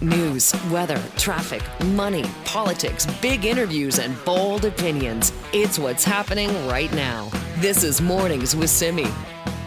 News, weather, traffic, money, politics, big interviews, and bold opinions. It's what's happening right now. This is Mornings with Simi.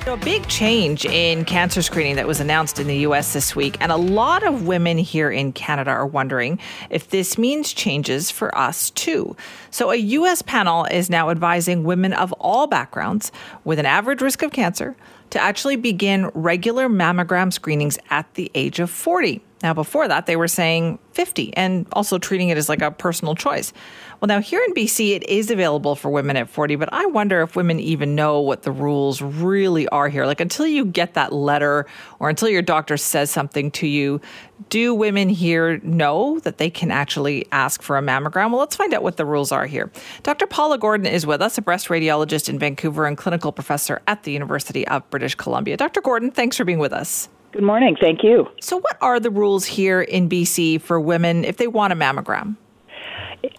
A big change in cancer screening that was announced in the US this week, and a lot of women here in Canada are wondering if this means changes for us too. So, a US panel is now advising women of all backgrounds with an average risk of cancer to actually begin regular mammogram screenings at the age of 40. Now, before that, they were saying 50 and also treating it as like a personal choice. Well, now here in BC, it is available for women at 40, but I wonder if women even know what the rules really are here. Like until you get that letter or until your doctor says something to you, do women here know that they can actually ask for a mammogram? Well, let's find out what the rules are here. Dr. Paula Gordon is with us, a breast radiologist in Vancouver and clinical professor at the University of British Columbia. Dr. Gordon, thanks for being with us. Good morning. Thank you. So, what are the rules here in BC for women if they want a mammogram?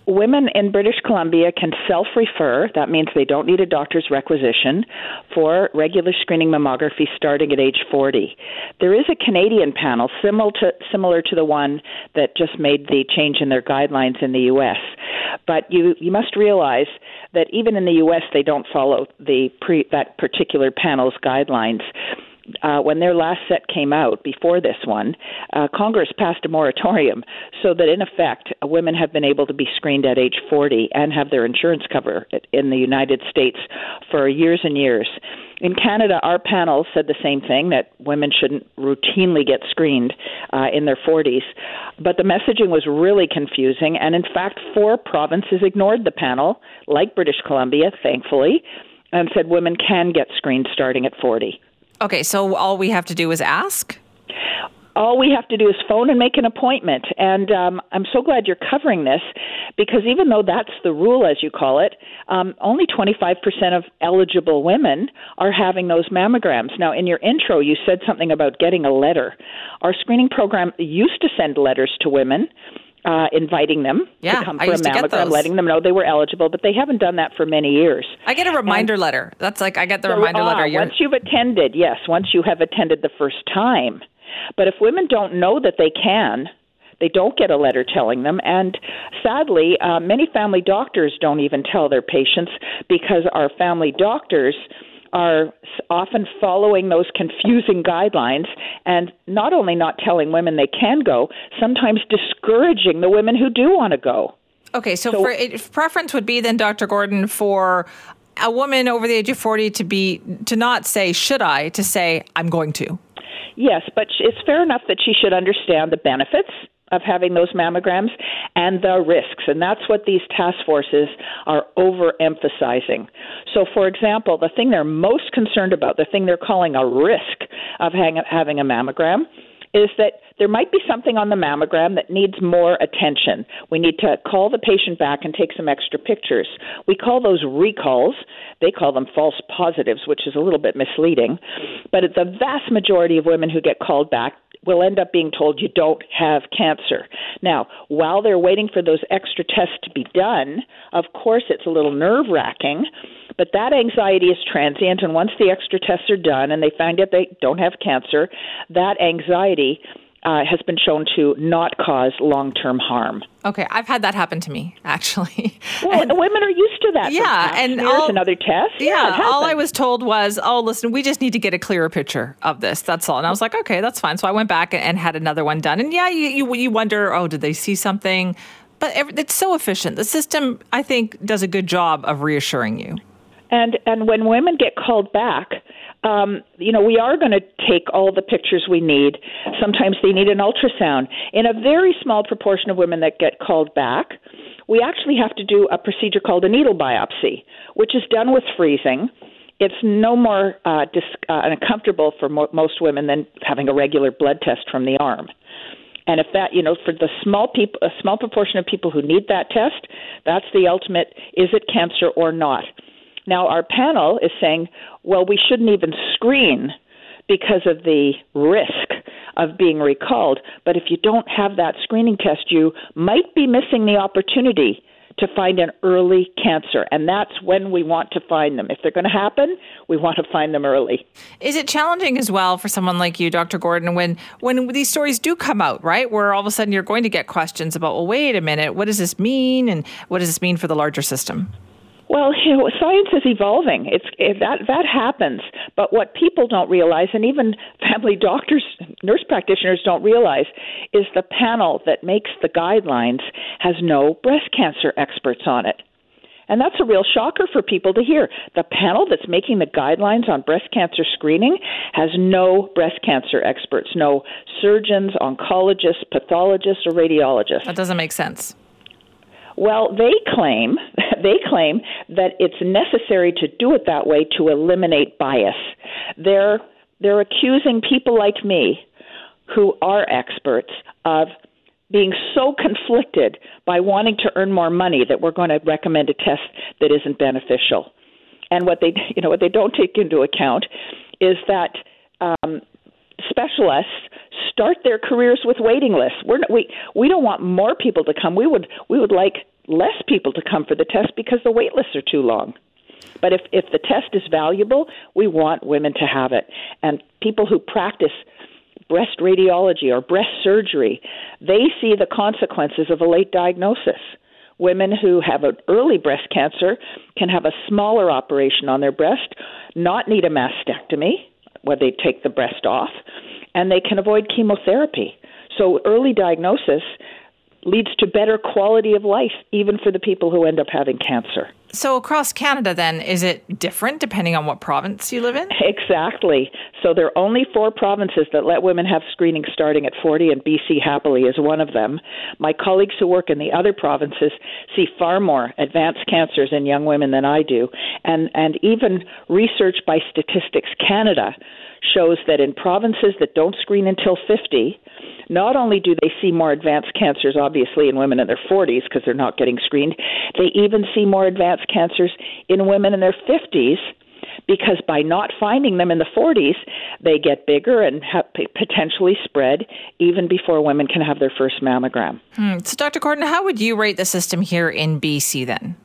Women in British Columbia can self refer, that means they don't need a doctor's requisition, for regular screening mammography starting at age 40. There is a Canadian panel similar to, similar to the one that just made the change in their guidelines in the U.S. But you, you must realize that even in the U.S., they don't follow the pre, that particular panel's guidelines uh, when their last set came out before this one, uh, Congress passed a moratorium so that in effect women have been able to be screened at age 40 and have their insurance cover in the United States for years and years. In Canada, our panel said the same thing that women shouldn't routinely get screened uh, in their 40s. But the messaging was really confusing, and in fact, four provinces ignored the panel, like British Columbia, thankfully, and said women can get screened starting at 40. Okay, so all we have to do is ask? all we have to do is phone and make an appointment. And um, I'm so glad you're covering this because even though that's the rule, as you call it, um, only 25% of eligible women are having those mammograms. Now, in your intro, you said something about getting a letter. Our screening program used to send letters to women uh, inviting them yeah, to come for a mammogram, letting them know they were eligible, but they haven't done that for many years. I get a reminder and, letter. That's like I get the so, reminder uh, letter. Once you've attended, yes, once you have attended the first time. But if women don't know that they can, they don't get a letter telling them. And sadly, uh, many family doctors don't even tell their patients because our family doctors are often following those confusing guidelines and not only not telling women they can go, sometimes discouraging the women who do want to go. Okay, so, so for, preference would be then, Dr. Gordon, for a woman over the age of 40 to be to not say should I to say I'm going to. Yes, but it's fair enough that she should understand the benefits of having those mammograms and the risks. And that's what these task forces are overemphasizing. So, for example, the thing they're most concerned about, the thing they're calling a risk of having a mammogram, is that there might be something on the mammogram that needs more attention. We need to call the patient back and take some extra pictures. We call those recalls. They call them false positives, which is a little bit misleading. But it's the vast majority of women who get called back will end up being told you don't have cancer. Now, while they're waiting for those extra tests to be done, of course it's a little nerve wracking, but that anxiety is transient, and once the extra tests are done and they find out they don't have cancer, that anxiety uh, has been shown to not cause long term harm. Okay, I've had that happen to me actually. Well, and, women are used to that. Yeah, and all, another test. Yeah, yeah all I was told was, "Oh, listen, we just need to get a clearer picture of this. That's all." And I was like, "Okay, that's fine." So I went back and, and had another one done. And yeah, you, you you wonder, oh, did they see something? But it's so efficient. The system, I think, does a good job of reassuring you. And and when women get called back, um, you know, we are going to take all the pictures we need. Sometimes they need an ultrasound. In a very small proportion of women that get called back, we actually have to do a procedure called a needle biopsy, which is done with freezing. it's no more uh, dis- uh, uncomfortable for mo- most women than having a regular blood test from the arm. And if that, you know, for the small people, a small proportion of people who need that test, that's the ultimate: is it cancer or not? Now, our panel is saying, well, we shouldn't even screen because of the risk of being recalled. But if you don't have that screening test, you might be missing the opportunity to find an early cancer. And that's when we want to find them. If they're going to happen, we want to find them early. Is it challenging as well for someone like you, Dr. Gordon, when, when these stories do come out, right? Where all of a sudden you're going to get questions about, well, wait a minute, what does this mean? And what does this mean for the larger system? Well, you know, science is evolving. It's it, that that happens. But what people don't realize, and even family doctors, nurse practitioners don't realize, is the panel that makes the guidelines has no breast cancer experts on it. And that's a real shocker for people to hear. The panel that's making the guidelines on breast cancer screening has no breast cancer experts, no surgeons, oncologists, pathologists, or radiologists. That doesn't make sense. Well, they claim they claim that it's necessary to do it that way to eliminate bias. They're they're accusing people like me who are experts of being so conflicted by wanting to earn more money that we're going to recommend a test that isn't beneficial. And what they you know what they don't take into account is that um, specialists start their careers with waiting lists. We're we we don't want more people to come. We would we would like less people to come for the test because the wait lists are too long. But if if the test is valuable, we want women to have it. And people who practice breast radiology or breast surgery, they see the consequences of a late diagnosis. Women who have an early breast cancer can have a smaller operation on their breast, not need a mastectomy, where they take the breast off, and they can avoid chemotherapy. So early diagnosis leads to better quality of life, even for the people who end up having cancer. So, across Canada, then, is it different depending on what province you live in? Exactly. So, there are only four provinces that let women have screening starting at 40, and BC happily is one of them. My colleagues who work in the other provinces see far more advanced cancers in young women than I do. And, and even research by Statistics Canada shows that in provinces that don't screen until 50, not only do they see more advanced cancers, obviously, in women in their 40s because they're not getting screened, they even see more advanced cancers in women in their 50s because by not finding them in the 40s, they get bigger and potentially spread even before women can have their first mammogram. Hmm. So, Dr. Gordon, how would you rate the system here in BC then?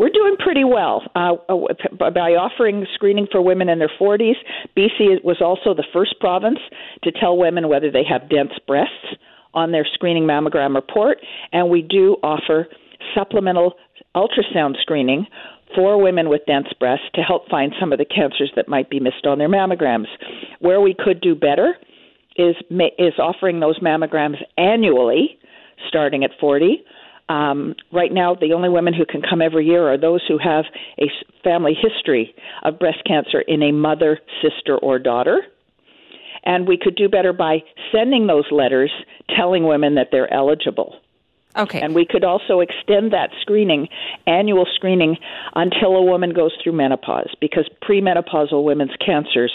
We're doing pretty well uh, uh by offering screening for women in their 40s. BC was also the first province to tell women whether they have dense breasts on their screening mammogram report, and we do offer supplemental ultrasound screening for women with dense breasts to help find some of the cancers that might be missed on their mammograms. Where we could do better is is offering those mammograms annually starting at 40 um, right now, the only women who can come every year are those who have a family history of breast cancer in a mother, sister, or daughter. And we could do better by sending those letters telling women that they're eligible. Okay. And we could also extend that screening, annual screening, until a woman goes through menopause, because premenopausal women's cancers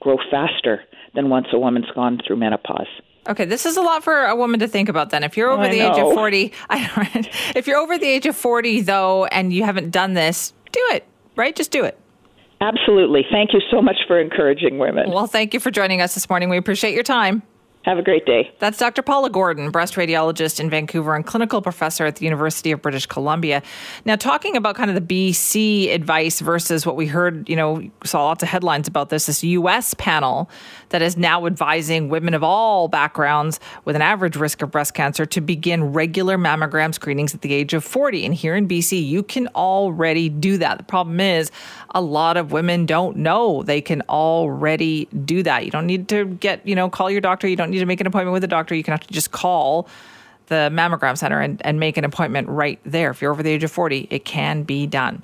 grow faster than once a woman's gone through menopause. Okay, this is a lot for a woman to think about then. If you're over I the know. age of 40, I, if you're over the age of 40 though and you haven't done this, do it, right? Just do it. Absolutely. Thank you so much for encouraging women. Well, thank you for joining us this morning. We appreciate your time. Have a great day. That's Dr. Paula Gordon, breast radiologist in Vancouver and clinical professor at the University of British Columbia. Now, talking about kind of the BC advice versus what we heard, you know, saw lots of headlines about this, this U.S. panel that is now advising women of all backgrounds with an average risk of breast cancer to begin regular mammogram screenings at the age of 40. And here in BC, you can already do that. The problem is, a lot of women don't know they can already do that. You don't need to get, you know, call your doctor. You don't need to make an appointment with a doctor. You can actually just call the mammogram center and, and make an appointment right there. If you're over the age of 40, it can be done.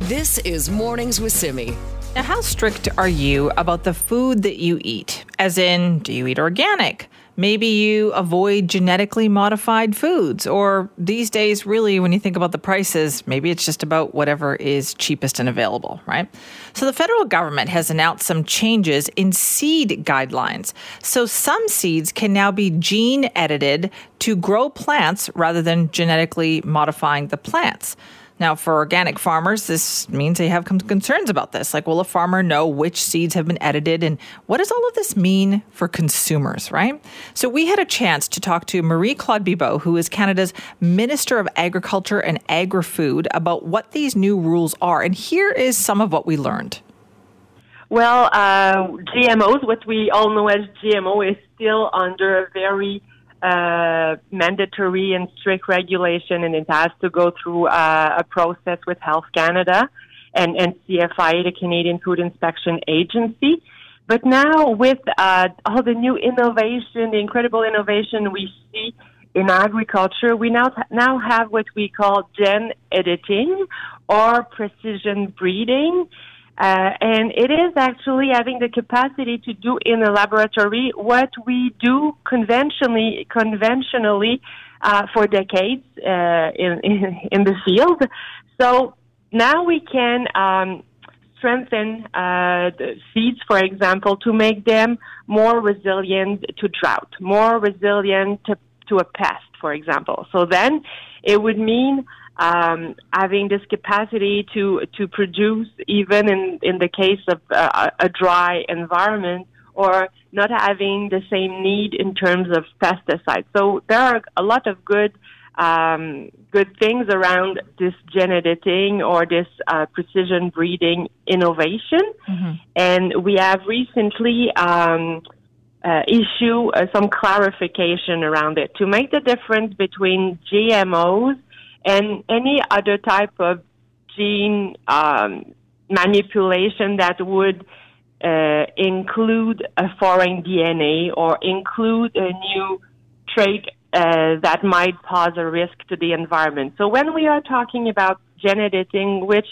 This is Mornings with Simi. Now, how strict are you about the food that you eat? As in, do you eat organic? Maybe you avoid genetically modified foods, or these days, really, when you think about the prices, maybe it's just about whatever is cheapest and available, right? So, the federal government has announced some changes in seed guidelines. So, some seeds can now be gene edited to grow plants rather than genetically modifying the plants. Now, for organic farmers, this means they have concerns about this. Like, will a farmer know which seeds have been edited? And what does all of this mean for consumers, right? So, we had a chance to talk to Marie Claude Bibeau, who is Canada's Minister of Agriculture and Agri Food, about what these new rules are. And here is some of what we learned. Well, uh, GMOs, what we all know as GMO, is still under a very uh, mandatory and strict regulation, and it has to go through uh, a process with Health Canada and, and CFIA, the Canadian Food Inspection Agency. But now, with uh, all the new innovation, the incredible innovation we see in agriculture, we now now have what we call gen editing or precision breeding. Uh, and it is actually having the capacity to do in a laboratory what we do conventionally, conventionally uh, for decades uh, in, in, in the field. So now we can um, strengthen uh, the seeds, for example, to make them more resilient to drought, more resilient to, to a pest, for example. So then it would mean um, having this capacity to to produce even in in the case of uh, a dry environment or not having the same need in terms of pesticides. So there are a lot of good um, good things around this gene editing or this uh, precision breeding innovation, mm-hmm. and we have recently. Um, uh, issue uh, some clarification around it to make the difference between GMOs and any other type of gene um, manipulation that would uh, include a foreign DNA or include a new trait uh, that might pose a risk to the environment. So when we are talking about gene editing, which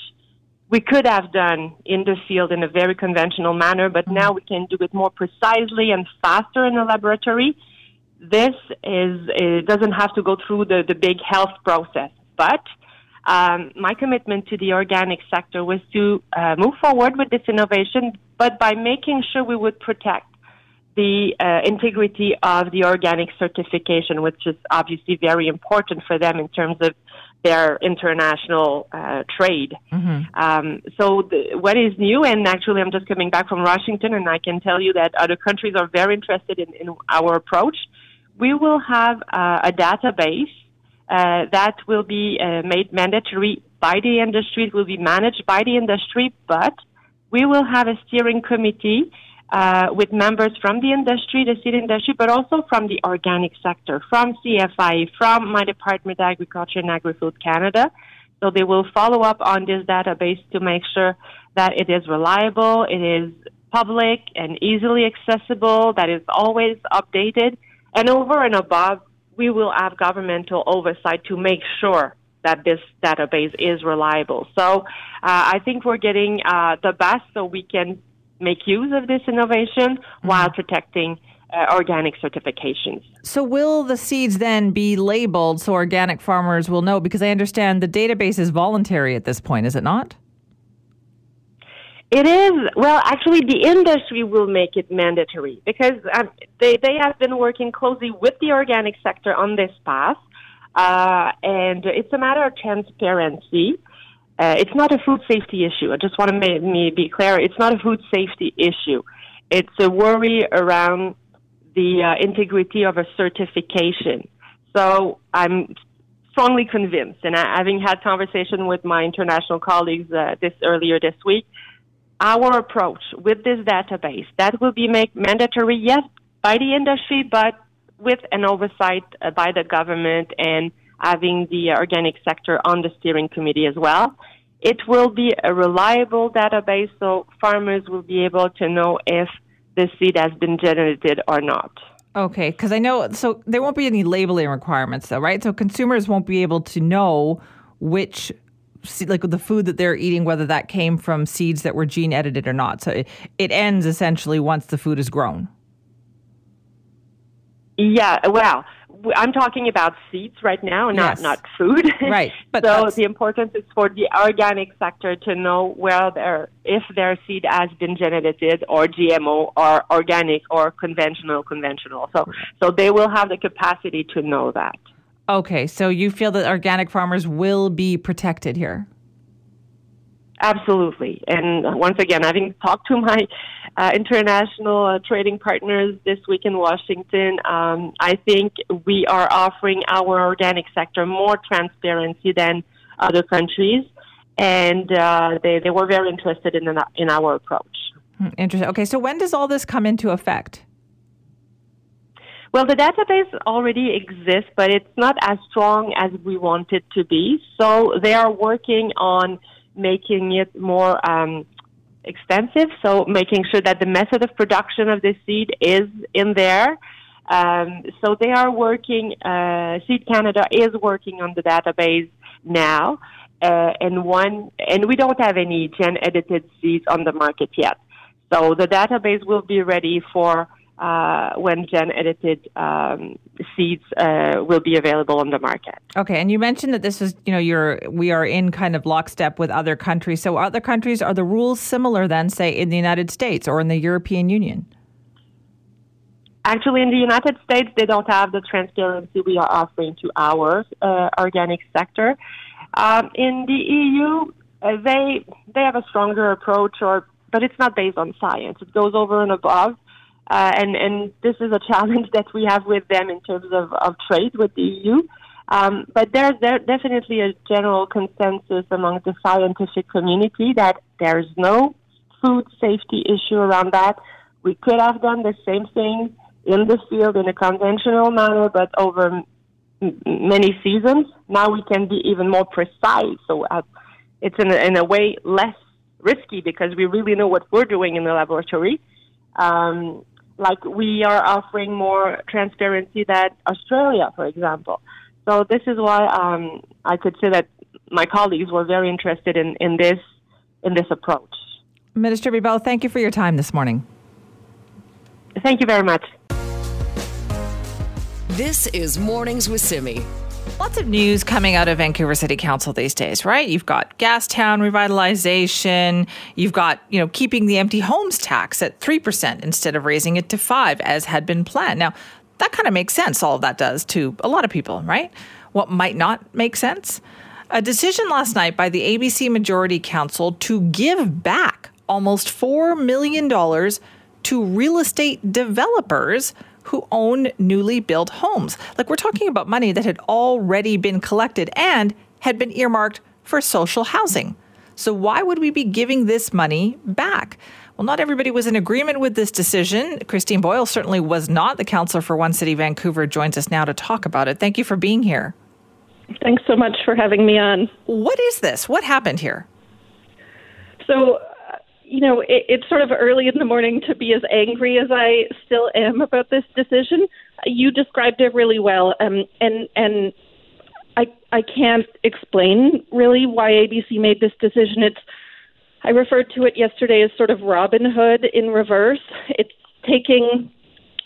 we could have done in the field in a very conventional manner, but now we can do it more precisely and faster in the laboratory. This is it doesn't have to go through the, the big health process. But um, my commitment to the organic sector was to uh, move forward with this innovation, but by making sure we would protect the uh, integrity of the organic certification, which is obviously very important for them in terms of their international uh, trade. Mm-hmm. Um, so, the, what is new, and actually, I'm just coming back from Washington, and I can tell you that other countries are very interested in, in our approach. We will have uh, a database uh, that will be uh, made mandatory by the industry. It will be managed by the industry, but we will have a steering committee uh, with members from the industry, the seed industry, but also from the organic sector, from CFI, from my Department of Agriculture and Agri-Food Canada. So they will follow up on this database to make sure that it is reliable, it is public and easily accessible, that is always updated. And over and above, we will have governmental oversight to make sure that this database is reliable. So uh, I think we're getting uh, the best so we can make use of this innovation mm-hmm. while protecting uh, organic certifications. So, will the seeds then be labeled so organic farmers will know? Because I understand the database is voluntary at this point, is it not? It is well. Actually, the industry will make it mandatory because um, they they have been working closely with the organic sector on this path, uh, and it's a matter of transparency. Uh, it's not a food safety issue. I just want to make me be clear. It's not a food safety issue. It's a worry around the uh, integrity of a certification. So I'm strongly convinced, and I, having had conversation with my international colleagues uh, this earlier this week, our approach with this database that will be made mandatory, yes, by the industry, but with an oversight uh, by the government and having the organic sector on the steering committee as well. It will be a reliable database, so farmers will be able to know if the seed has been gene edited or not. Okay, because I know, so there won't be any labeling requirements, though, right? So consumers won't be able to know which like the food that they're eating, whether that came from seeds that were gene edited or not. So it, it ends essentially once the food is grown. Yeah, well, I'm talking about seeds right now, not Yes. not food. Right, but so the importance is for the organic sector to know where their if their seed has been gene edited or GMO or organic or conventional conventional. So so they will have the capacity to know that. Okay, so you feel that organic farmers will be protected here? Absolutely. And once again, having talked to my uh, international uh, trading partners this week in Washington, um, I think we are offering our organic sector more transparency than other countries. And uh, they, they were very interested in, in our approach. Hmm, Interesting. Okay, so when does all this come into effect? Well, the database already exists, but it's not as strong as we want it to be. So they are working on making it more um, extensive. So making sure that the method of production of the seed is in there. Um, so they are working. Uh, Seed Canada is working on the database now, uh, and one and we don't have any gen edited seeds on the market yet. So the database will be ready for uh, when gen edited um, seeds uh, will be available on the market. Okay, and you mentioned that this is, you know, you're we are in kind of lockstep with other countries. So other countries are the rules similar than say in the United States or in the European Union? Actually, in the United States, they don't have the transparency we are offering to our uh, organic sector. Um, in the EU, uh, they they have a stronger approach, or but it's not based on science. It goes over and above, uh, and and this is a challenge that we have with them in terms of, of trade with the EU. Um, but there's there definitely a general consensus among the scientific community that there's no food safety issue around that. We could have done the same thing in the field in a conventional manner, but over many seasons. Now we can be even more precise. So uh, it's in a, in a way less risky because we really know what we're doing in the laboratory. Um, like we are offering more transparency than Australia, for example. So this is why um, I could say that my colleagues were very interested in, in this in this approach. Minister Bibeau, thank you for your time this morning. Thank you very much. This is Mornings with Simi. Lots of news coming out of Vancouver City Council these days, right? You've got Gastown revitalization. You've got, you know, keeping the empty homes tax at 3% instead of raising it to 5 as had been planned. Now, that kind of makes sense all of that does to a lot of people, right? What might not make sense? A decision last night by the ABC Majority Council to give back almost $4 million to real estate developers who own newly built homes. Like we're talking about money that had already been collected and had been earmarked for social housing. So why would we be giving this money back? Well, not everybody was in agreement with this decision. Christine Boyle certainly was not. The councillor for One City Vancouver joins us now to talk about it. Thank you for being here. Thanks so much for having me on. What is this? What happened here? So, you know, it, it's sort of early in the morning to be as angry as I still am about this decision. You described it really well, um, and and I I can't explain really why ABC made this decision. It's I referred to it yesterday as sort of Robin Hood in reverse. It's taking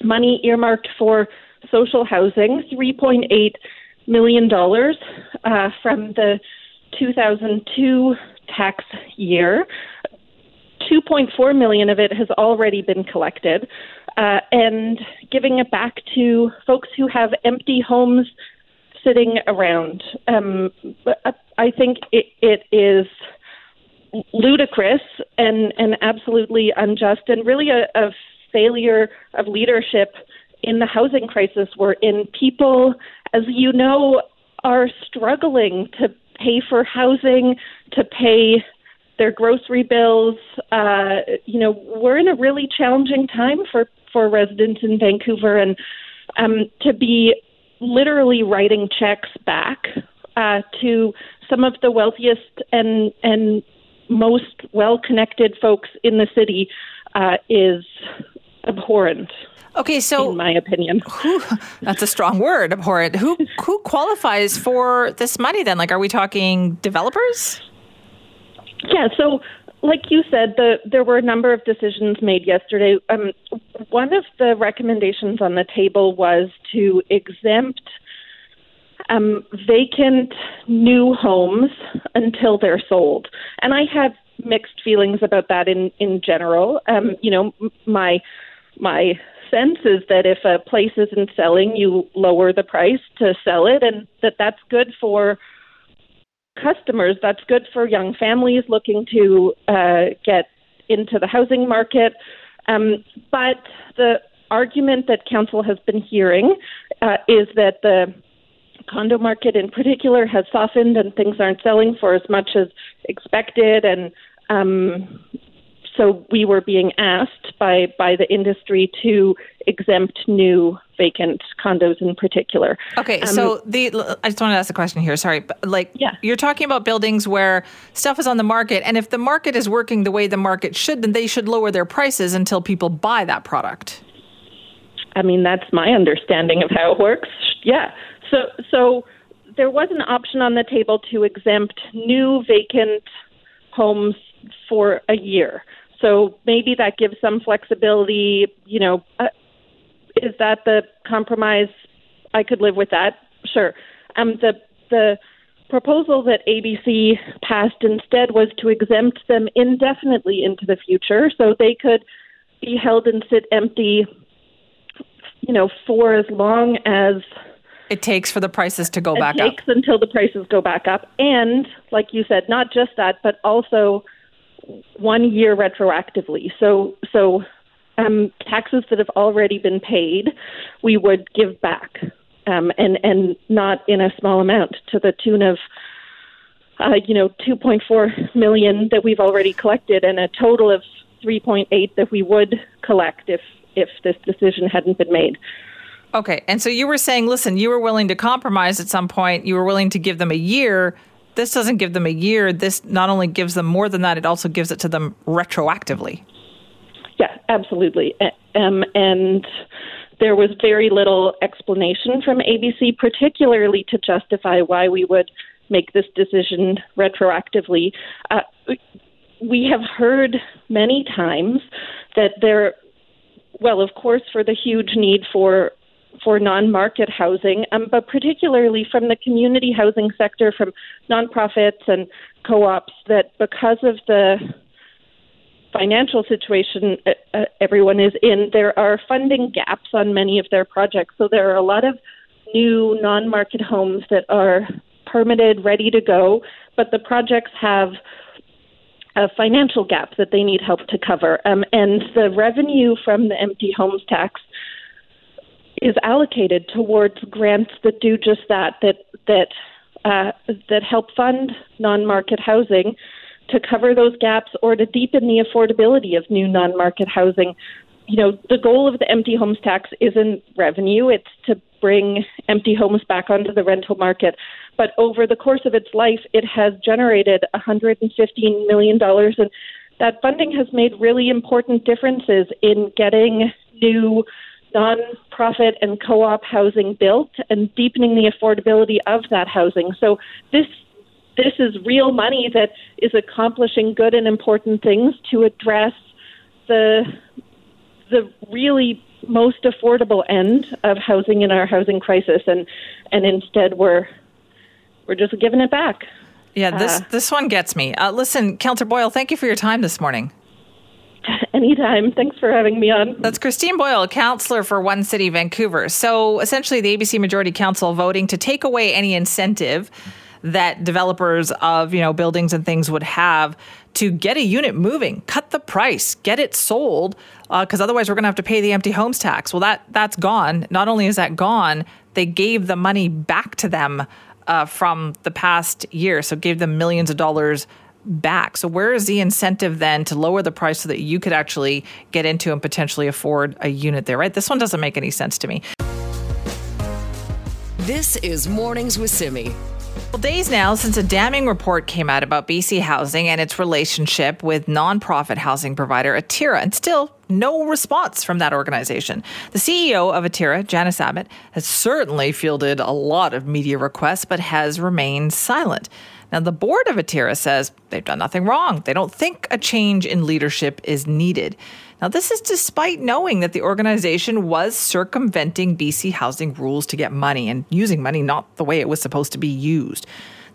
money earmarked for social housing, three point eight million dollars uh, from the 2002 tax year. 2.4 million of it has already been collected, uh, and giving it back to folks who have empty homes sitting around. Um, but I think it, it is ludicrous and, and absolutely unjust, and really a, a failure of leadership in the housing crisis we're in. People, as you know, are struggling to pay for housing, to pay their grocery bills. Uh, you know, we're in a really challenging time for, for residents in Vancouver, and um, to be literally writing checks back uh, to some of the wealthiest and and most well-connected folks in the city uh, is abhorrent. Okay, so in my opinion, who, that's a strong word, abhorrent. Who who qualifies for this money then? Like, are we talking developers? Yeah, so like you said, the, there were a number of decisions made yesterday. Um, one of the recommendations on the table was to exempt um, vacant new homes until they're sold. And I have mixed feelings about that in in general. Um, you know, my my sense is that if a place isn't selling, you lower the price to sell it, and that that's good for customers. That's good for young families looking to uh, get into the housing market. Um, but the argument that council has been hearing uh, is that the condo market in particular has softened and things aren't selling for as much as expected and um, so we were being asked by by the industry to exempt new vacant condos in particular. Okay, um, so the I just want to ask a question here. Sorry, but like yeah. you're talking about buildings where stuff is on the market, and if the market is working the way the market should, then they should lower their prices until people buy that product. I mean, that's my understanding of how it works. Yeah. So so there was an option on the table to exempt new vacant homes for a year. So maybe that gives some flexibility. You know, uh, is that the compromise? I could live with that. Sure. Um, the the proposal that ABC passed instead was to exempt them indefinitely into the future, so they could be held and sit empty. You know, for as long as it takes for the prices to go back up. It takes until the prices go back up, and like you said, not just that, but also one year retroactively. So so um, taxes that have already been paid, we would give back, um, and and not in a small amount, to the tune of. Uh, you know, 2.4 million that we've already collected, and a total of 3.8 that we would collect if if this decision hadn't been made. Okay, and so you were saying, listen, you were willing to compromise at some point. You were willing to give them a year this doesn't give them a year. This not only gives them more than that, it also gives it to them retroactively. Yeah, absolutely. Um, and there was very little explanation from ABC, particularly to justify why we would make this decision retroactively. Uh, we have heard many times that there, well, of course, for the huge need for for non-market housing, um, but particularly from the community housing sector, from nonprofits and co-ops, that because of the financial situation uh, uh, everyone is in, there are funding gaps on many of their projects. So there are a lot of new non-market homes that are permitted, ready to go, but the projects have a financial gap that they need help to cover. Um, and the revenue from the empty homes tax is allocated towards grants that do just that that that uh, that help fund non-market housing to cover those gaps or to deepen the affordability of new non-market housing. You know, the goal of the empty homes tax isn't revenue; it's to bring empty homes back onto the rental market. But over the course of its life, it has generated 115 million dollars, and that funding has made really important differences in getting new non-profit and co-op housing built and deepening the affordability of that housing. So this this is real money that is accomplishing good and important things to address the the really most affordable end of housing in our housing crisis and and instead we're we're just giving it back. Yeah, this uh, this one gets me. Uh, listen, Councillor Boyle, thank you for your time this morning. Anytime. Thanks for having me on. That's Christine Boyle, counselor for One City Vancouver. So essentially, the ABC Majority Council voting to take away any incentive that developers of you know buildings and things would have to get a unit moving, cut the price, get it sold, because uh, otherwise we're going to have to pay the empty homes tax. Well, that that's gone. Not only is that gone, they gave the money back to them uh, from the past year, so gave them millions of dollars back. So where is the incentive then to lower the price so that you could actually get into and potentially afford a unit there, right? This one doesn't make any sense to me. This is Mornings with Simi. Well, days now since a damning report came out about BC Housing and its relationship with nonprofit housing provider Atira, and still no response from that organization. The CEO of Atira, Janice Abbott, has certainly fielded a lot of media requests, but has remained silent. Now, the board of Atira says they've done nothing wrong. They don't think a change in leadership is needed. Now, this is despite knowing that the organization was circumventing BC housing rules to get money and using money not the way it was supposed to be used.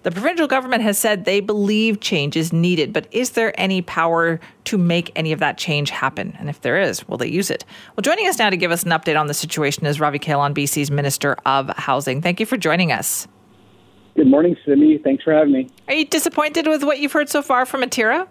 The provincial government has said they believe change is needed, but is there any power to make any of that change happen? And if there is, will they use it? Well, joining us now to give us an update on the situation is Ravi Kahlon, BC's Minister of Housing. Thank you for joining us. Good morning, Simi. Thanks for having me. Are you disappointed with what you've heard so far from Atira?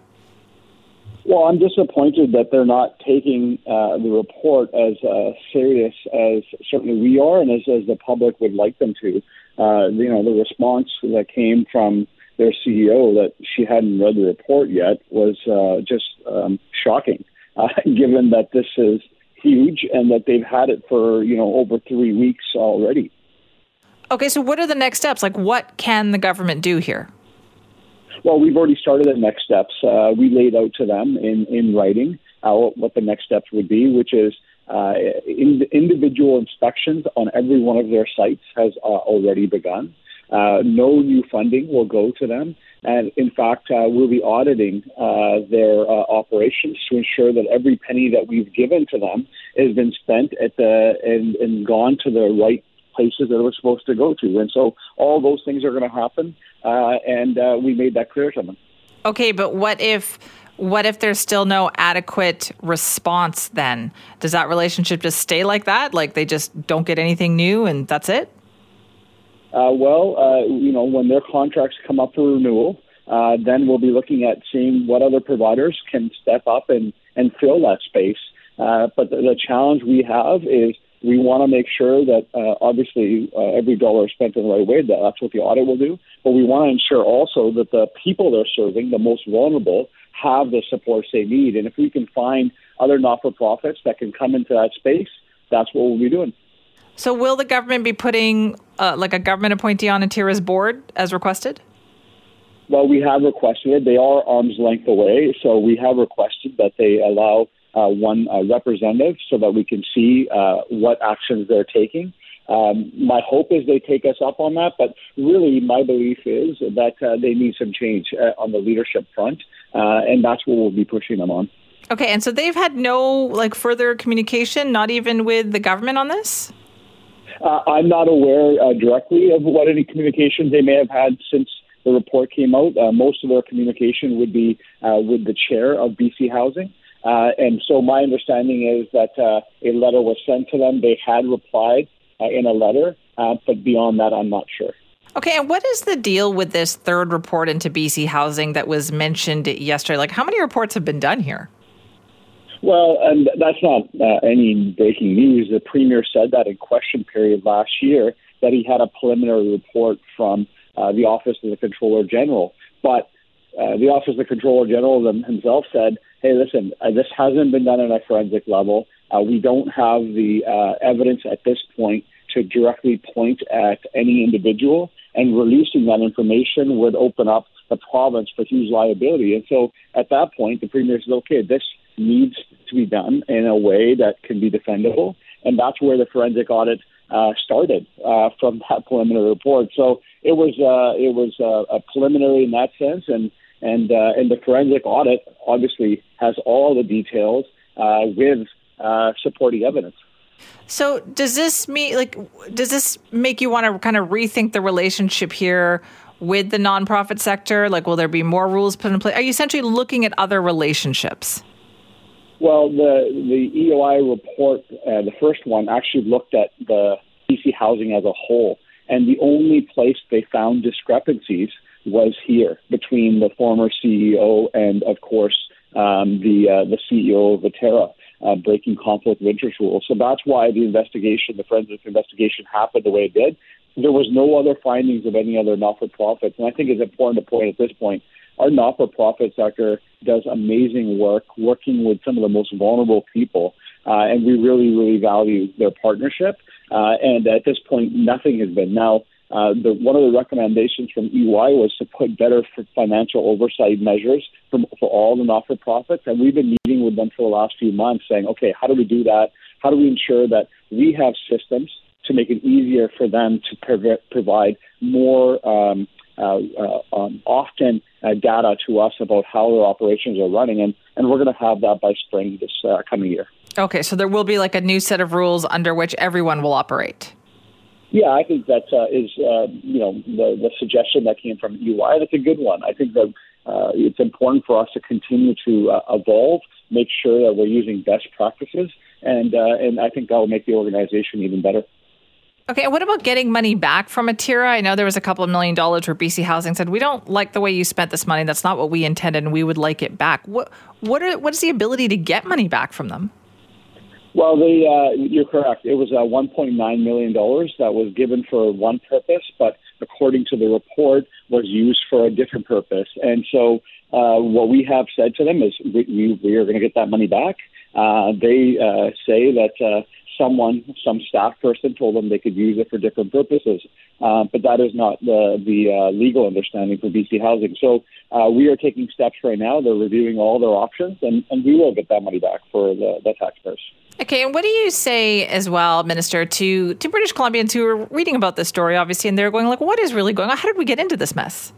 Well, I'm disappointed that they're not taking uh, the report as uh, serious as certainly we are and as, as the public would like them to uh, you know, the response that came from their CEO that she hadn't read the report yet was uh, just um, shocking, uh, given that this is huge and that they've had it for you know over three weeks already. Okay, so what are the next steps? Like, what can the government do here? Well, we've already started the next steps. Uh, we laid out to them in in writing uh, what the next steps would be, which is uh, in, individual inspections on every one of their sites has uh, already begun. Uh, no new funding will go to them. And in fact, uh, we'll be auditing their operations to ensure that every penny that we've given to them has been spent at the and, and gone to the right places that it was supposed to go to. And so all those things are going to happen. and we made that clear to them. Okay, but what if what if there's still no adequate response then? Does that relationship just stay like that? Like they just don't get anything new and that's it? Uh, well, uh, you know, when their contracts come up for renewal, uh, then we'll be looking at seeing what other providers can step up and, and fill that space. Uh, but the, the challenge we have is we want to make sure that uh, obviously uh, every dollar is spent in the right way. That that's what the audit will do. But we want to ensure also that the people they're serving, the most vulnerable, have the supports they need. And if we can find other not for profits that can come into that space, that's what we'll be doing. So, will the government be putting uh, like a government appointee on Atira's board as requested? Well, we have requested it. They are arm's length away, so we have requested that they allow uh, one uh, representative so that we can see uh, what actions they're taking. Um, my hope is they take us up on that, but really my belief is that uh, they need some change uh, on the leadership front, uh, and that's what we'll be pushing them on. Okay, and so they've had no like further communication, not even with the government on this. Uh, I'm not aware uh, directly of what any communications they may have had since the report came out. Uh, most of their communication would be with the chair of BC Housing. And so my understanding is that a letter was sent to them. They had replied uh, in a letter. Uh, but beyond that, I'm not sure. Okay, and what is the deal with this third report into BC housing that was mentioned yesterday? Like, how many reports have been done here? Well, and that's not uh, any breaking news. The premier said that in question period last year that he had a preliminary report from uh, the Office of the Comptroller General. But uh, the Office of the Comptroller General himself said, hey, listen, uh, this hasn't been done at a forensic level. Uh, we don't have the uh, evidence at this point to directly point at any individual, and releasing that information would open up the province for huge liability. And so at that point, the premier said, okay, this needs to be done in a way that can be defendable. And that's where the forensic audit uh, started uh, from that preliminary report. So it was uh, it was uh, a preliminary in that sense, and and uh, and the forensic audit obviously has all the details uh, with uh, supporting evidence. So does this mean like does this make you want to kind of rethink the relationship here with the nonprofit sector? Like will there be more rules put in place? Are you essentially looking at other relationships? Well, the the EY report, uh, the first one, actually looked at the BC housing as a whole, and the only place they found discrepancies was here between the former CEO and, of course, um, the uh, the CEO of Atira uh, breaking conflict of interest rules. So that's why the investigation, the forensic investigation, happened the way it did. There was no other findings of any other not-for-profits, and I think it's important to point at this point. Our not-for-profit sector does amazing work, working with some of the most vulnerable people, uh, and we really, really value their partnership. Uh, and at this point, nothing has been. Now, uh, the, one of the recommendations from EY was to put better financial oversight measures for, for all the not-for-profits, and we've been meeting with them for the last few months, saying, okay, how do we do that? How do we ensure that we have systems to make it easier for them to prov- provide more um, uh, uh, um, often uh, data to us about how their operations are running, and, and we're going to have that by spring this uh, coming year. Okay, so there will be like a new set of rules under which everyone will operate. Yeah, I think that uh, is uh, you know the, the suggestion that came from EY. That's a good one. I think that uh, it's important for us to continue to uh, evolve, make sure that we're using best practices, and uh, and I think that will make the organization even better. Okay, what about getting money back from Atira? I know there was a couple of million dollars where BC Housing said we don't like the way you spent this money. That's not what we intended, and we would like it back. What what are, what is the ability to get money back from them? Well, the, uh, you're correct. It was uh, 1.9 million dollars that was given for one purpose, but according to the report, was used for a different purpose. And so, uh, what we have said to them is we, we are going to get that money back. Uh, they uh, say that uh, someone, some staff person, told them they could use it for different purposes. Uh, but that is not the, the uh, legal understanding for BC Housing. So uh, we are taking steps right now. They're reviewing all their options, and, and we will get that money back for the, the taxpayers. Okay, and what do you say as well, Minister, to, to British Columbians who are reading about this story, obviously, and they're going like, what is really going on? How did we get into this mess?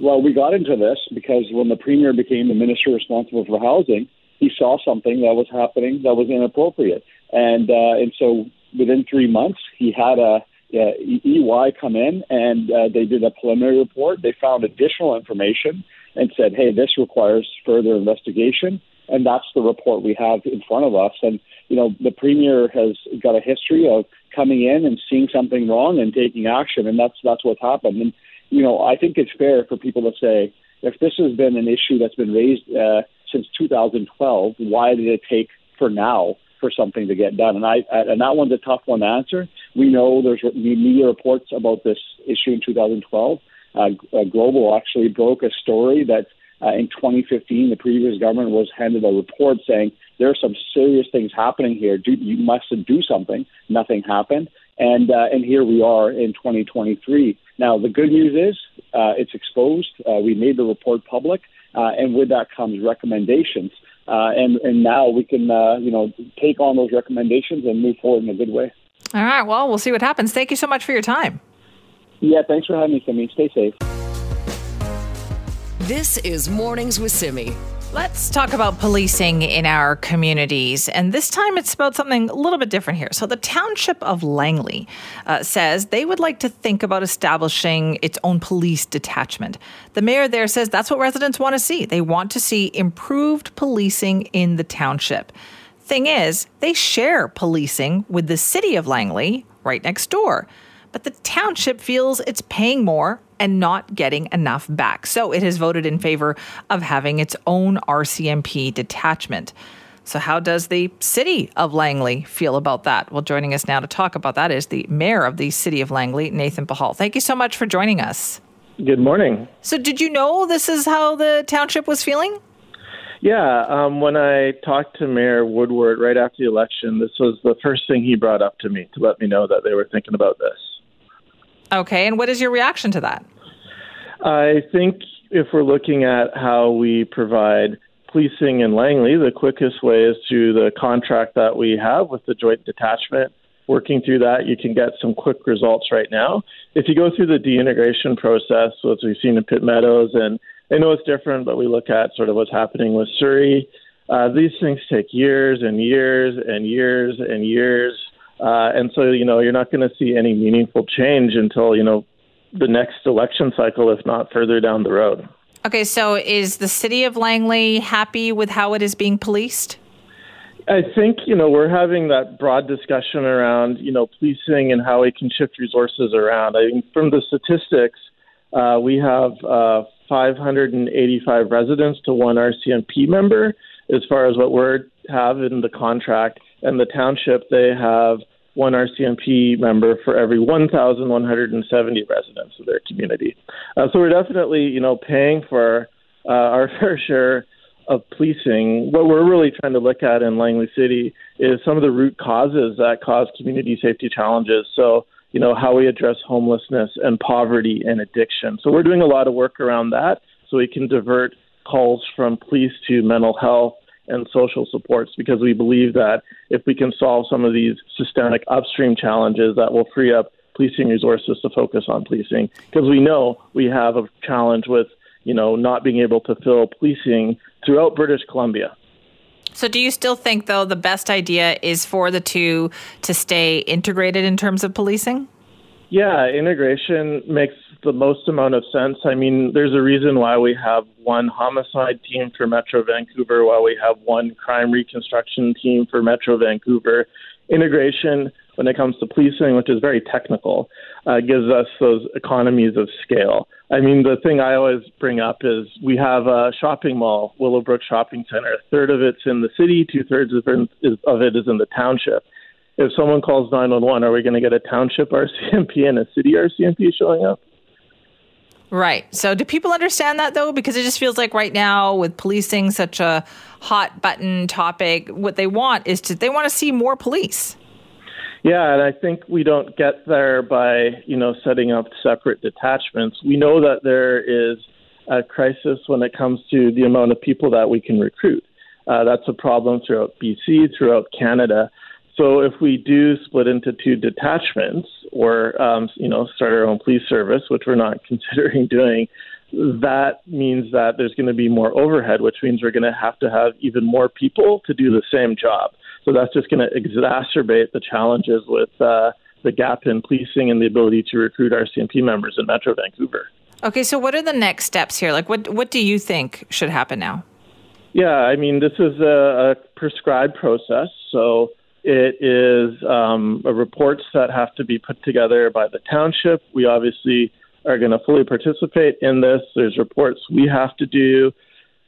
Well, we got into this because when the Premier became the Minister responsible for housing, he saw something that was happening that was inappropriate. And uh, and so within three months, he had a EY come in and uh, they did a preliminary report. They found additional information and said, "Hey, this requires further investigation." And that's the report we have in front of us. And you know, the premier has got a history of coming in and seeing something wrong and taking action, and that's that's what's happened. And you know, I think it's fair for people to say, if this has been an issue that's been raised uh, since 2012, why did it take for now for something to get done. And I and that one's a tough one to answer. We know there's media reports about this issue in 2012. Uh, uh, Global actually broke a story that uh, in 2015 the previous government was handed a report saying there are some serious things happening here. Do, you must do something. Nothing happened, and uh, and here we are in 2023. Now the good news is uh, it's exposed. Uh, we made the report public, uh, and with that comes recommendations. Uh, and and now we can uh, you know take on those recommendations and move forward in a good way. All right. Well, we'll see what happens. Thank you so much for your time. Yeah. Thanks for having me, Simi. Stay safe. This is Mornings with Simi. Let's talk about policing in our communities. And this time it's about something a little bit different here. So, the township of Langley uh, says they would like to think about establishing its own police detachment. The mayor there says that's what residents want to see. They want to see improved policing in the township. Thing is, they share policing with the city of Langley right next door. But the township feels it's paying more and not getting enough back. So it has voted in favor of having its own RCMP detachment. So, how does the city of Langley feel about that? Well, joining us now to talk about that is the mayor of the city of Langley, Nathan Pachal. Thank you so much for joining us. Good morning. So, did you know this is how the township was feeling? Yeah, um, when I talked to Mayor Woodward right after the election, this was the first thing he brought up to me to let me know that they were thinking about this. Okay, and what is your reaction to that? I think if we're looking at how we provide policing in Langley, the quickest way is through the contract that we have with the joint detachment. Working through that, you can get some quick results right now. If you go through the deintegration process, as we've seen in Pitt Meadows, and I know it's different, but we look at sort of what's happening with Surrey. Uh, these things take years and years and years and years. Uh, and so, you know, you're not going to see any meaningful change until, you know, the next election cycle, if not further down the road. Okay, so is the city of Langley happy with how it is being policed? I think, you know, we're having that broad discussion around, you know, policing and how we can shift resources around. I mean, from the statistics, uh, we have uh, 585 residents to one RCMP member as far as what we have in the contract. And the township, they have one RCMP member for every 1,170 residents of their community. Uh, so we're definitely, you know, paying for uh, our fair share of policing. What we're really trying to look at in Langley City is some of the root causes that cause community safety challenges. So, you know, how we address homelessness and poverty and addiction. So we're doing a lot of work around that so we can divert calls from police to mental health and social supports because we believe that if we can solve some of these systemic upstream challenges, that will free up policing resources to focus on policing because we know we have a challenge with you know not being able to fill policing throughout British Columbia. So, do you still think, though, the best idea is for the two to stay integrated in terms of policing? Yeah, integration makes the most amount of sense. I mean, there's a reason why we have one homicide team for Metro Vancouver, why we have one crime reconstruction team for Metro Vancouver. Integration, when it comes to policing, which is very technical, uh, gives us those economies of scale. I mean, the thing I always bring up is we have a shopping mall, Willowbrook Shopping Center. A third of it's in the city, two thirds of it is in the township. If someone calls 911, are we going to get a township RCMP and a city RCMP showing up? Right. So, do people understand that though? Because it just feels like right now, with policing such a hot button topic, what they want is to they want to see more police. Yeah, and I think we don't get there by you know setting up separate detachments. We know that there is a crisis when it comes to the amount of people that we can recruit. Uh, that's a problem throughout BC, throughout Canada. So if we do split into two detachments, or um, you know start our own police service, which we're not considering doing, that means that there's going to be more overhead, which means we're going to have to have even more people to do the same job. So that's just going to exacerbate the challenges with uh, the gap in policing and the ability to recruit RCMP members in Metro Vancouver. Okay, so what are the next steps here? Like, what what do you think should happen now? Yeah, I mean, this is a, a prescribed process, so it is um, reports that have to be put together by the township. We obviously are going to fully participate in this. There's reports we have to do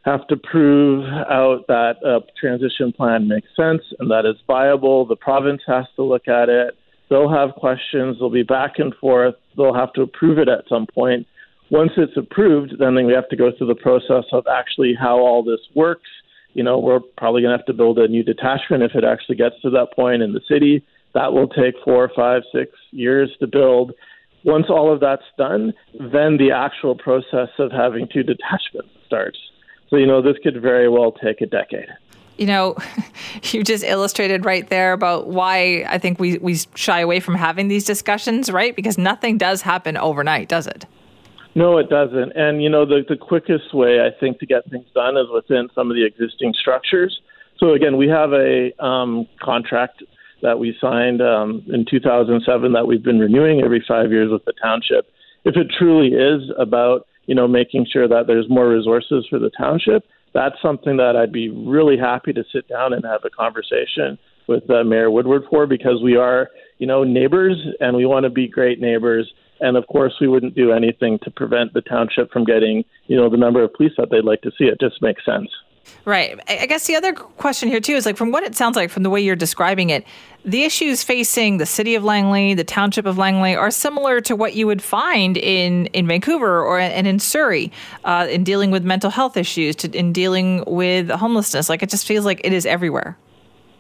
have to prove out that a transition plan makes sense and that it's viable. The province has to look at it. They'll have questions. They'll be back and forth. They'll have to approve it at some point. Once it's approved, then we have to go through the process of actually how all this works. You know, we're probably going to have to build a new detachment if it actually gets to that point in the city. That will take four, five, six years to build. Once all of that's done, then the actual process of having two detachments starts. So, you know, this could very well take a decade. You know, you just illustrated right there about why I think we, we shy away from having these discussions, right? Because nothing does happen overnight, does it? No, it doesn't. And, you know, the, the quickest way, I think, to get things done is within some of the existing structures. So, again, we have a um, contract that we signed um, in 2007 that we've been renewing every five years with the township. If it truly is about you know, making sure that there's more resources for the township, that's something that I'd be really happy to sit down and have a conversation with uh, Mayor Woodward for because we are, you know, neighbors and we want to be great neighbors. And of course, we wouldn't do anything to prevent the township from getting, you know, the number of police that they'd like to see. It just makes sense. Right. I guess the other question here, too, is like from what it sounds like, from the way you're describing it, the issues facing the city of Langley, the township of Langley, are similar to what you would find in, in Vancouver or and in Surrey uh, in dealing with mental health issues, to, in dealing with homelessness. Like it just feels like it is everywhere.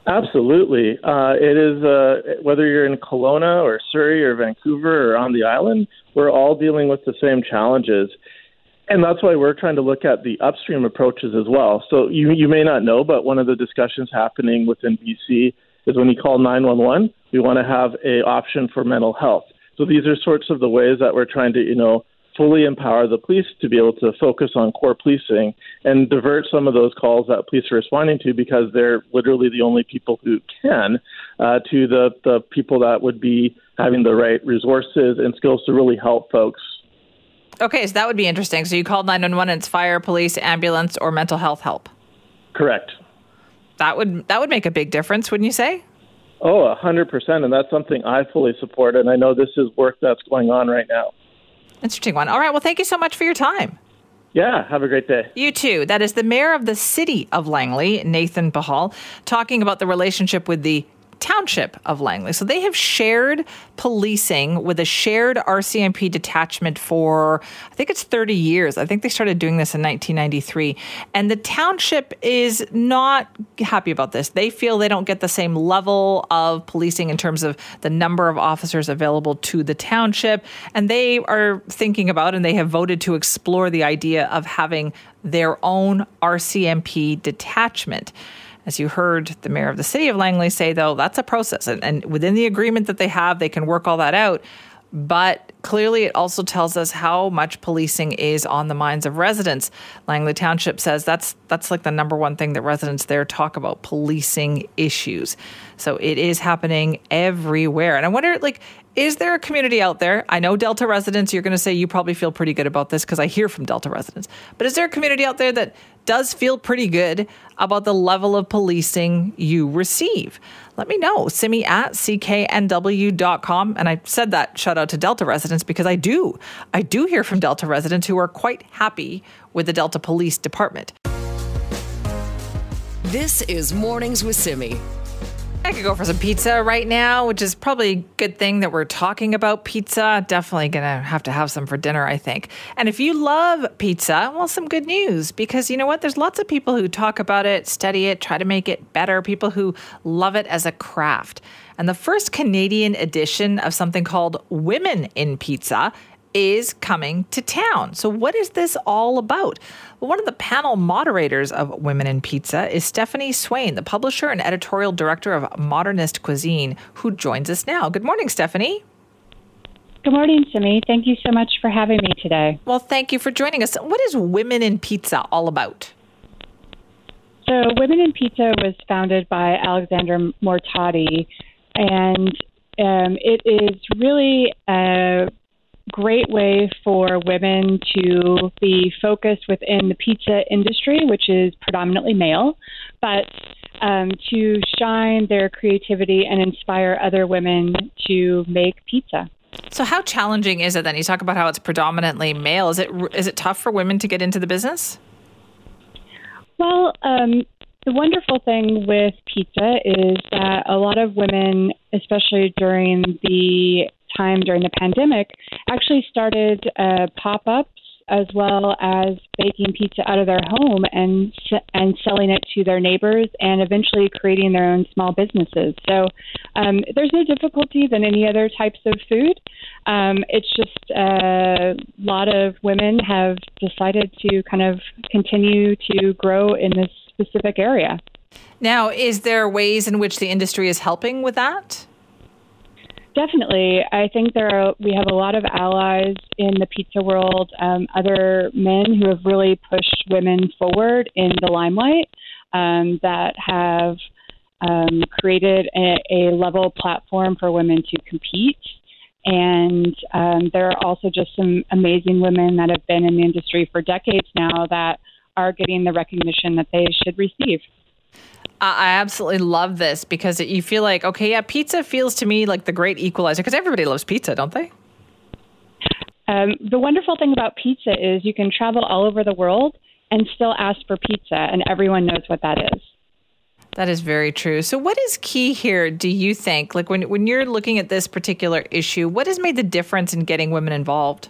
Absolutely. Uh, it is, uh, whether you're in Kelowna or Surrey or Vancouver or on the island, we're all dealing with the same challenges. And that's why we're trying to look at the upstream approaches as well. So you you may not know, but one of the discussions happening within BC is when you call 911, we want to have a option for mental health. So these are sorts of the ways that we're trying to, you know, fully empower the police to be able to focus on core policing and divert some of those calls that police are responding to because they're literally the only people who can uh, to the, the people that would be having the right resources and skills to really help folks Okay, so that would be interesting. So you called 911 and it's fire, police, ambulance, or mental health help. Correct. That would that would make a big difference, wouldn't you say? Oh, a hundred percent, and that's something I fully support. And I know this is work that's going on right now. Interesting one. All right. Well, thank you so much for your time. Yeah, have a great day. You too. That is the mayor of the city of Langley, Nathan Pachal, talking about the relationship with the township of Langley. So they have shared policing with a shared RCMP detachment for, I think it's 30 years. I think they started doing this in 1993. And the township is not happy about this. They feel they don't get the same level of policing in terms of the number of officers available to the township. And they are thinking about and they have voted to explore the idea of having their own RCMP detachment. As you heard the mayor of the city of Langley say, though, that's a process. And, and within the agreement that they have, they can work all that out. but clearly it also tells us how much policing is on the minds of residents. Langley Township says that's that's like the number one thing that residents there talk about policing issues. So it is happening everywhere. And I wonder like is there a community out there? I know Delta residents, you're going to say you probably feel pretty good about this because I hear from Delta residents. But is there a community out there that does feel pretty good about the level of policing you receive? Let me know. Simi at cknw.com. And I said that shout out to Delta residents because I do. I do hear from Delta residents who are quite happy with the Delta Police Department. This is Mornings with Simi. I could go for some pizza right now, which is probably a good thing that we're talking about pizza. Definitely gonna have to have some for dinner, I think. And if you love pizza, well, some good news because you know what? There's lots of people who talk about it, study it, try to make it better, people who love it as a craft. And the first Canadian edition of something called Women in Pizza is coming to town. So, what is this all about? Well, one of the panel moderators of Women in Pizza is Stephanie Swane, the publisher and editorial director of Modernist Cuisine, who joins us now. Good morning, Stephanie. Good morning, Simi. Thank you so much for having me today. Well, thank you for joining us. What is Women in Pizza all about? So, Women in Pizza was founded by Alexandra Mortati, and um, it is really a great way for women to be focused within the pizza industry, which is predominantly male, but um, to shine their creativity and inspire other women to make pizza. So, how challenging is it then? You talk about how it's predominantly male. Is it is it tough for women to get into the business? Well, um, the wonderful thing with pizza is that a lot of women, especially during the time during the pandemic, actually started uh, pop ups as well as baking pizza out of their home and and selling it to their neighbors and eventually creating their own small businesses. So um, there's no difficulty than any other types of food. Um, it's just uh, a lot of women have decided to kind of continue to grow in this specific area. Now, is there ways in which the industry is helping with that? Definitely. I think there are, we have a lot of allies in the pizza world, um, other men who have really pushed women forward in the limelight um, that have um, created a, a, level platform for women to compete. And um, there are also just some amazing women that have been in the industry for decades now that are getting the recognition that they should receive. I absolutely love this because you feel like, okay, yeah, pizza feels to me like the great equalizer because everybody loves pizza, don't they? Um, the wonderful thing about pizza is you can travel all over the world and still ask for pizza, and everyone knows what that is. That is very true. So, what is key here, do you think? Like, when, when you're looking at this particular issue, what has made the difference in getting women involved?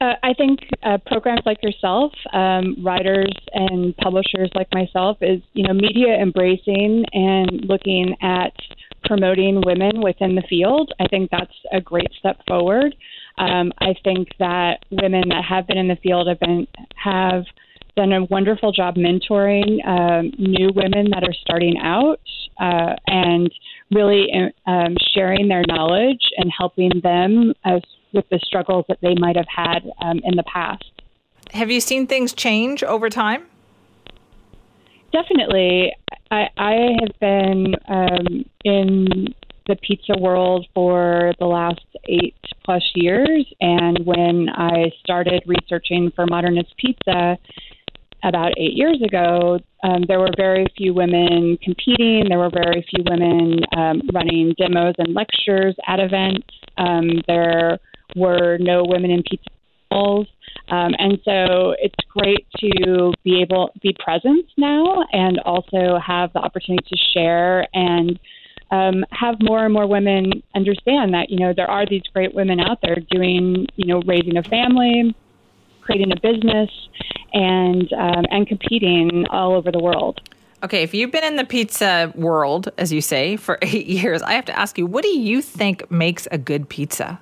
Uh, I think uh, programs like yourself, um, writers and publishers like myself, is you know media embracing and looking at promoting women within the field. I think that's a great step forward. Um, I think that women that have been in the field have been have done a wonderful job mentoring um, new women that are starting out uh, and really um, sharing their knowledge and helping them as with the struggles that they might have had um, in the past. Have you seen things change over time? Definitely. I, I have been um, in the pizza world for the last eight plus years. And when I started researching for Modernist Pizza about eight years ago, um, there were very few women competing. There were very few women um, running demos and lectures at events. Um, there were no women in pizza bowls. Um, and so it's great to be able be present now and also have the opportunity to share and um, have more and more women understand that you know there are these great women out there doing you know raising a family, creating a business, and um, and competing all over the world. Okay, if you've been in the pizza world, as you say, for eight years, I have to ask you, what do you think makes a good pizza?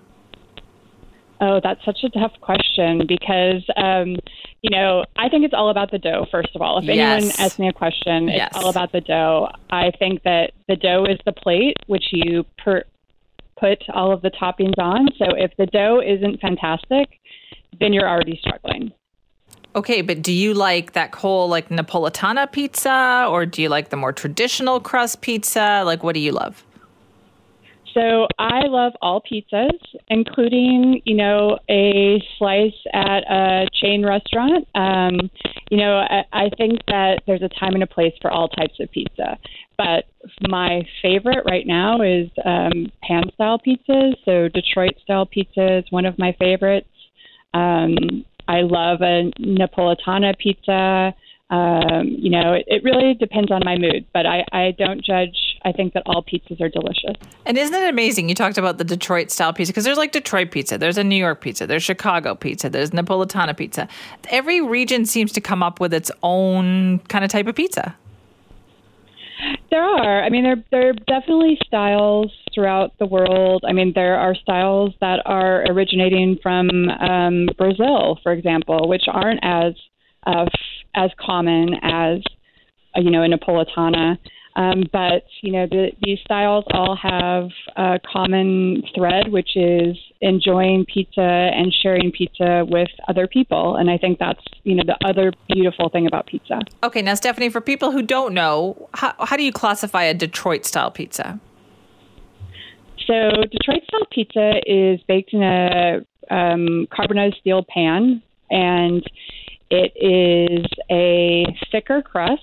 Oh, that's such a tough question because, um, you know, I think it's all about the dough, first of all. If yes. anyone asks me a question, it's yes. all about the dough. I think that the dough is the plate, which you per- put all of the toppings on. So if the dough isn't fantastic, then you're already struggling. Okay, but do you like that whole like Napolitana pizza or do you like the more traditional crust pizza? Like what do you love? So I love all pizzas, including, you know, a slice at a chain restaurant. Um, you know, I, I think that there's a time and a place for all types of pizza. But my favorite right now is um, pan style pizzas. So Detroit style pizza is one of my favorites. Um, I love a Napolitana pizza. Um, you know, it, it really depends on my mood, but I, I don't judge. I think that all pizzas are delicious. And isn't it amazing? You talked about the Detroit style pizza because there's like Detroit pizza, there's a New York pizza, there's Chicago pizza, there's Napolitana pizza. Every region seems to come up with its own kind of type of pizza. There are. I mean, there there are definitely styles throughout the world. I mean, there are styles that are originating from um, Brazil, for example, which aren't as uh, as common as uh, you know a Napolitana. Um, but you know the, these styles all have a common thread, which is enjoying pizza and sharing pizza with other people. And I think that's you know the other beautiful thing about pizza. Okay, now Stephanie, for people who don't know, how, how do you classify a Detroit style pizza? So Detroit style pizza is baked in a um, carbonized steel pan, and it is a thicker crust,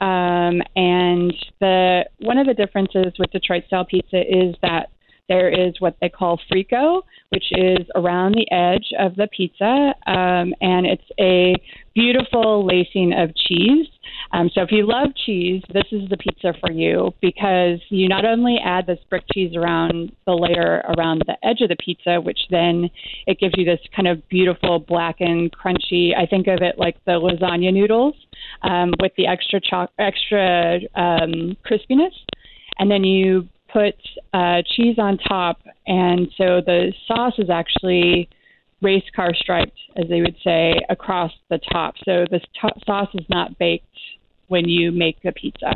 um, and the one of the differences with Detroit style pizza is that there is what they call frico, which is around the edge of the pizza, um, and it's a beautiful lacing of cheese. Um, so if you love cheese, this is the pizza for you because you not only add this brick cheese around the layer around the edge of the pizza, which then it gives you this kind of beautiful blackened, crunchy. I think of it like the lasagna noodles um, with the extra cho- extra um, crispiness, and then you put uh, cheese on top, and so the sauce is actually race car striped, as they would say, across the top. So the t- sauce is not baked when you make the pizza.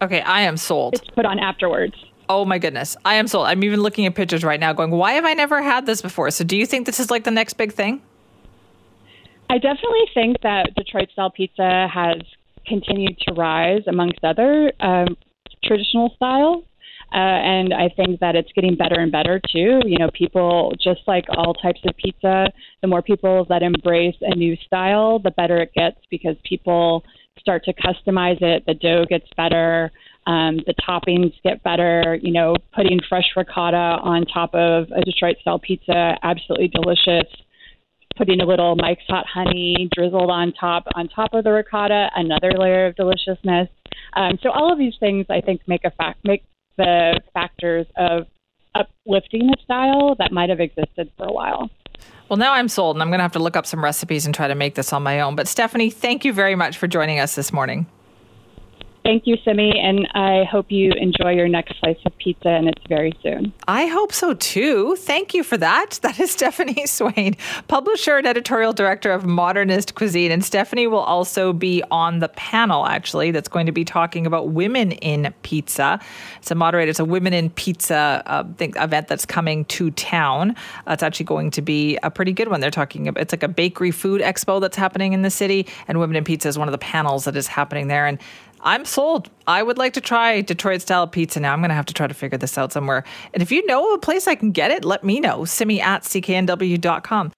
Okay, I am sold. It's put on afterwards. Oh my goodness. I am sold. I'm even looking at pictures right now going, why have I never had this before? So do you think this is like the next big thing? I definitely think that Detroit style pizza has continued to rise amongst other um, traditional styles. Uh, and I think that it's getting better and better too. You know, people, just like all types of pizza, the more people that embrace a new style, the better it gets because people start to customize it. The dough gets better. Um, the toppings get better. You know, putting fresh ricotta on top of a Detroit style pizza, absolutely delicious. Putting a little Mike's Hot Honey drizzled on top, on top of the ricotta, another layer of deliciousness. Um, so all of these things, I think, make a fact make the factors of uplifting the style that might have existed for a while. Well, now I'm sold, and I'm going to have to look up some recipes and try to make this on my own. But Stephanie, thank you very much for joining us this morning. Thank you, Simi, and I hope you enjoy your next slice of pizza, and it's very soon. I hope so too. Thank you for that. That is Stephanie Swane, publisher and editorial director of Modernist Cuisine. And Stephanie will also be on the panel, actually, that's going to be talking about women in pizza. It's a moderator, it's a Women in Pizza uh, event that's coming to town. Uh, it's actually going to be a pretty good one. They're talking about it's like a bakery food expo that's happening in the city, and Women in Pizza is one of the panels that is happening there. And I'm sold. I would like to try Detroit style pizza now. I'm going to have to try to figure this out somewhere. And if you know a place I can get it, let me know. Simi at cknw.com.